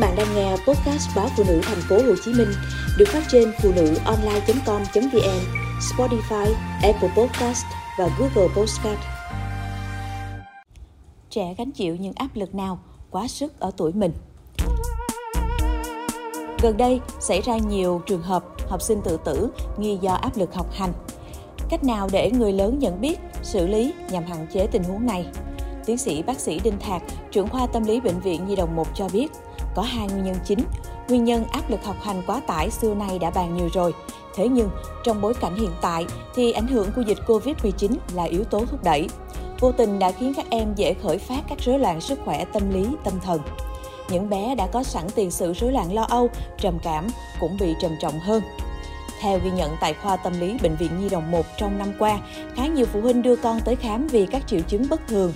bạn đang nghe podcast báo phụ nữ thành phố Hồ Chí Minh được phát trên phụ nữ online.com.vn, Spotify, Apple Podcast và Google Podcast. Trẻ gánh chịu những áp lực nào quá sức ở tuổi mình? Gần đây xảy ra nhiều trường hợp học sinh tự tử nghi do áp lực học hành. Cách nào để người lớn nhận biết, xử lý nhằm hạn chế tình huống này? Tiến sĩ bác sĩ Đinh Thạc, trưởng khoa tâm lý bệnh viện Nhi đồng 1 cho biết, có hai nguyên nhân chính. Nguyên nhân áp lực học hành quá tải xưa nay đã bàn nhiều rồi. Thế nhưng, trong bối cảnh hiện tại thì ảnh hưởng của dịch Covid-19 là yếu tố thúc đẩy. Vô tình đã khiến các em dễ khởi phát các rối loạn sức khỏe tâm lý, tâm thần. Những bé đã có sẵn tiền sử rối loạn lo âu, trầm cảm cũng bị trầm trọng hơn. Theo ghi nhận tại khoa tâm lý Bệnh viện Nhi đồng 1 trong năm qua, khá nhiều phụ huynh đưa con tới khám vì các triệu chứng bất thường,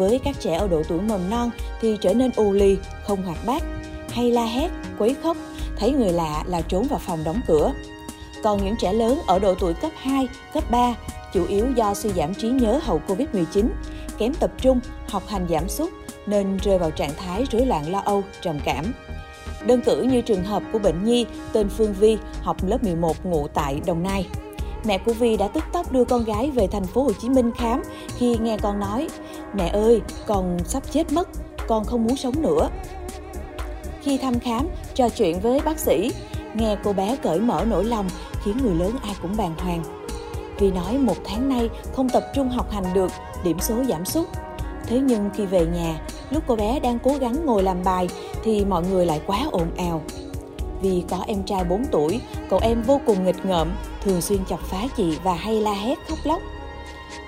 với các trẻ ở độ tuổi mầm non thì trở nên u lì, không hoạt bát, hay la hét, quấy khóc, thấy người lạ là trốn vào phòng đóng cửa. Còn những trẻ lớn ở độ tuổi cấp 2, cấp 3 chủ yếu do suy giảm trí nhớ hậu Covid-19, kém tập trung, học hành giảm sút nên rơi vào trạng thái rối loạn lo âu, trầm cảm. Đơn cử như trường hợp của bệnh nhi tên Phương Vi học lớp 11 ngụ tại Đồng Nai. Mẹ của Vi đã tức tốc đưa con gái về thành phố Hồ Chí Minh khám khi nghe con nói: "Mẹ ơi, con sắp chết mất, con không muốn sống nữa." Khi thăm khám, trò chuyện với bác sĩ, nghe cô bé cởi mở nỗi lòng khiến người lớn ai cũng bàng hoàng. Vi nói một tháng nay không tập trung học hành được, điểm số giảm sút. Thế nhưng khi về nhà, lúc cô bé đang cố gắng ngồi làm bài thì mọi người lại quá ồn ào, vì có em trai 4 tuổi, cậu em vô cùng nghịch ngợm, thường xuyên chọc phá chị và hay la hét khóc lóc.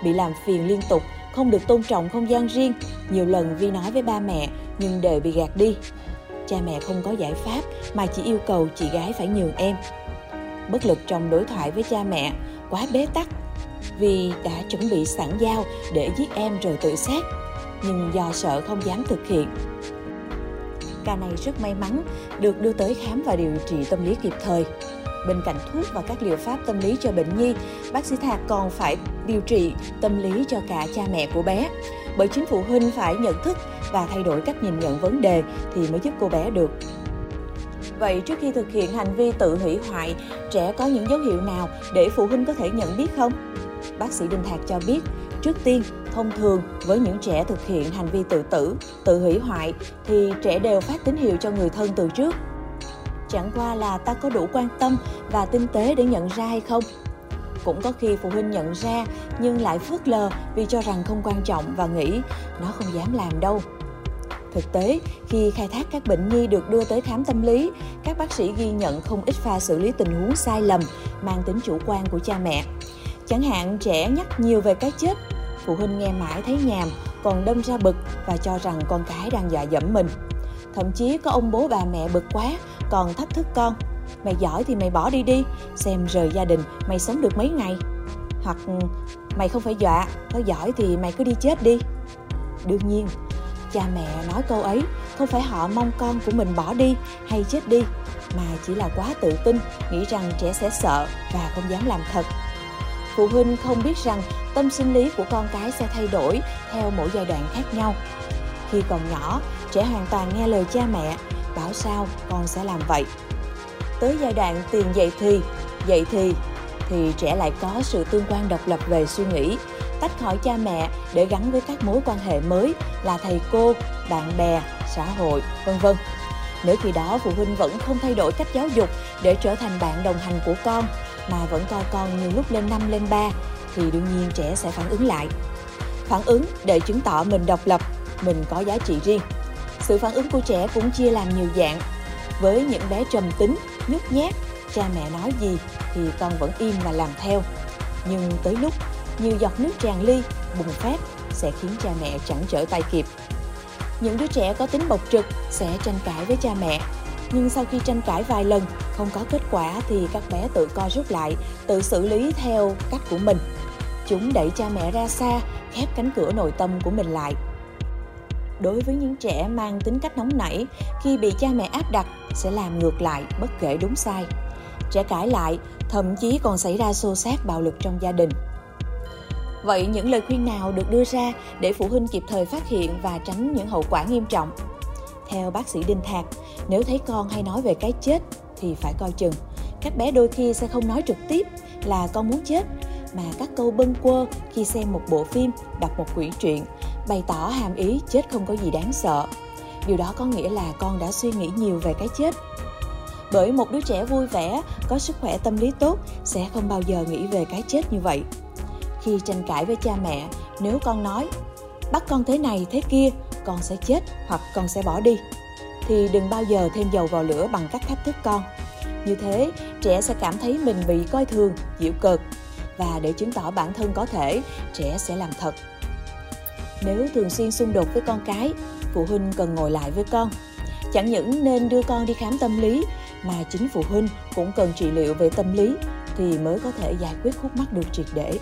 Bị làm phiền liên tục, không được tôn trọng không gian riêng, nhiều lần Vi nói với ba mẹ nhưng đều bị gạt đi. Cha mẹ không có giải pháp mà chỉ yêu cầu chị gái phải nhường em. Bất lực trong đối thoại với cha mẹ, quá bế tắc Vi đã chuẩn bị sẵn dao để giết em rồi tự sát, nhưng do sợ không dám thực hiện ca này rất may mắn được đưa tới khám và điều trị tâm lý kịp thời. Bên cạnh thuốc và các liệu pháp tâm lý cho bệnh nhi, bác sĩ Thạc còn phải điều trị tâm lý cho cả cha mẹ của bé. Bởi chính phụ huynh phải nhận thức và thay đổi cách nhìn nhận vấn đề thì mới giúp cô bé được. Vậy trước khi thực hiện hành vi tự hủy hoại, trẻ có những dấu hiệu nào để phụ huynh có thể nhận biết không? Bác sĩ Đinh Thạc cho biết, trước tiên Thông thường, với những trẻ thực hiện hành vi tự tử, tự hủy hoại thì trẻ đều phát tín hiệu cho người thân từ trước. Chẳng qua là ta có đủ quan tâm và tinh tế để nhận ra hay không? Cũng có khi phụ huynh nhận ra nhưng lại phớt lờ vì cho rằng không quan trọng và nghĩ nó không dám làm đâu. Thực tế, khi khai thác các bệnh nhi được đưa tới khám tâm lý, các bác sĩ ghi nhận không ít pha xử lý tình huống sai lầm mang tính chủ quan của cha mẹ. Chẳng hạn trẻ nhắc nhiều về cái chết phụ huynh nghe mãi thấy nhàm, còn đâm ra bực và cho rằng con cái đang dọa dẫm mình. Thậm chí có ông bố bà mẹ bực quá, còn thách thức con. Mày giỏi thì mày bỏ đi đi, xem rời gia đình mày sống được mấy ngày. Hoặc mày không phải dọa, có giỏi thì mày cứ đi chết đi. Đương nhiên, cha mẹ nói câu ấy không phải họ mong con của mình bỏ đi hay chết đi, mà chỉ là quá tự tin, nghĩ rằng trẻ sẽ sợ và không dám làm thật phụ huynh không biết rằng tâm sinh lý của con cái sẽ thay đổi theo mỗi giai đoạn khác nhau. Khi còn nhỏ, trẻ hoàn toàn nghe lời cha mẹ, bảo sao con sẽ làm vậy? Tới giai đoạn tiền dậy thì dậy thì thì trẻ lại có sự tương quan độc lập về suy nghĩ, tách khỏi cha mẹ để gắn với các mối quan hệ mới là thầy cô, bạn bè, xã hội, vân vân. Nếu khi đó phụ huynh vẫn không thay đổi cách giáo dục để trở thành bạn đồng hành của con mà vẫn coi con như lúc lên năm lên ba thì đương nhiên trẻ sẽ phản ứng lại. Phản ứng để chứng tỏ mình độc lập, mình có giá trị riêng. Sự phản ứng của trẻ cũng chia làm nhiều dạng. Với những bé trầm tính, nhút nhát, cha mẹ nói gì thì con vẫn im và làm theo. Nhưng tới lúc nhiều giọt nước tràn ly bùng phát sẽ khiến cha mẹ chẳng trở tay kịp. Những đứa trẻ có tính bộc trực sẽ tranh cãi với cha mẹ nhưng sau khi tranh cãi vài lần không có kết quả thì các bé tự co rút lại, tự xử lý theo cách của mình. Chúng đẩy cha mẹ ra xa, khép cánh cửa nội tâm của mình lại. Đối với những trẻ mang tính cách nóng nảy, khi bị cha mẹ áp đặt sẽ làm ngược lại bất kể đúng sai. Trẻ cãi lại, thậm chí còn xảy ra xô xát bạo lực trong gia đình. Vậy những lời khuyên nào được đưa ra để phụ huynh kịp thời phát hiện và tránh những hậu quả nghiêm trọng? Theo bác sĩ Đinh Thạc, nếu thấy con hay nói về cái chết thì phải coi chừng. Các bé đôi khi sẽ không nói trực tiếp là con muốn chết, mà các câu bâng quơ khi xem một bộ phim, đọc một quyển truyện, bày tỏ hàm ý chết không có gì đáng sợ. Điều đó có nghĩa là con đã suy nghĩ nhiều về cái chết. Bởi một đứa trẻ vui vẻ, có sức khỏe tâm lý tốt sẽ không bao giờ nghĩ về cái chết như vậy. Khi tranh cãi với cha mẹ, nếu con nói bắt con thế này thế kia, con sẽ chết hoặc con sẽ bỏ đi, thì đừng bao giờ thêm dầu vào lửa bằng cách thách thức con. Như thế, trẻ sẽ cảm thấy mình bị coi thường, giễu cợt và để chứng tỏ bản thân có thể, trẻ sẽ làm thật. Nếu thường xuyên xung đột với con cái, phụ huynh cần ngồi lại với con. Chẳng những nên đưa con đi khám tâm lý mà chính phụ huynh cũng cần trị liệu về tâm lý thì mới có thể giải quyết khúc mắc được triệt để.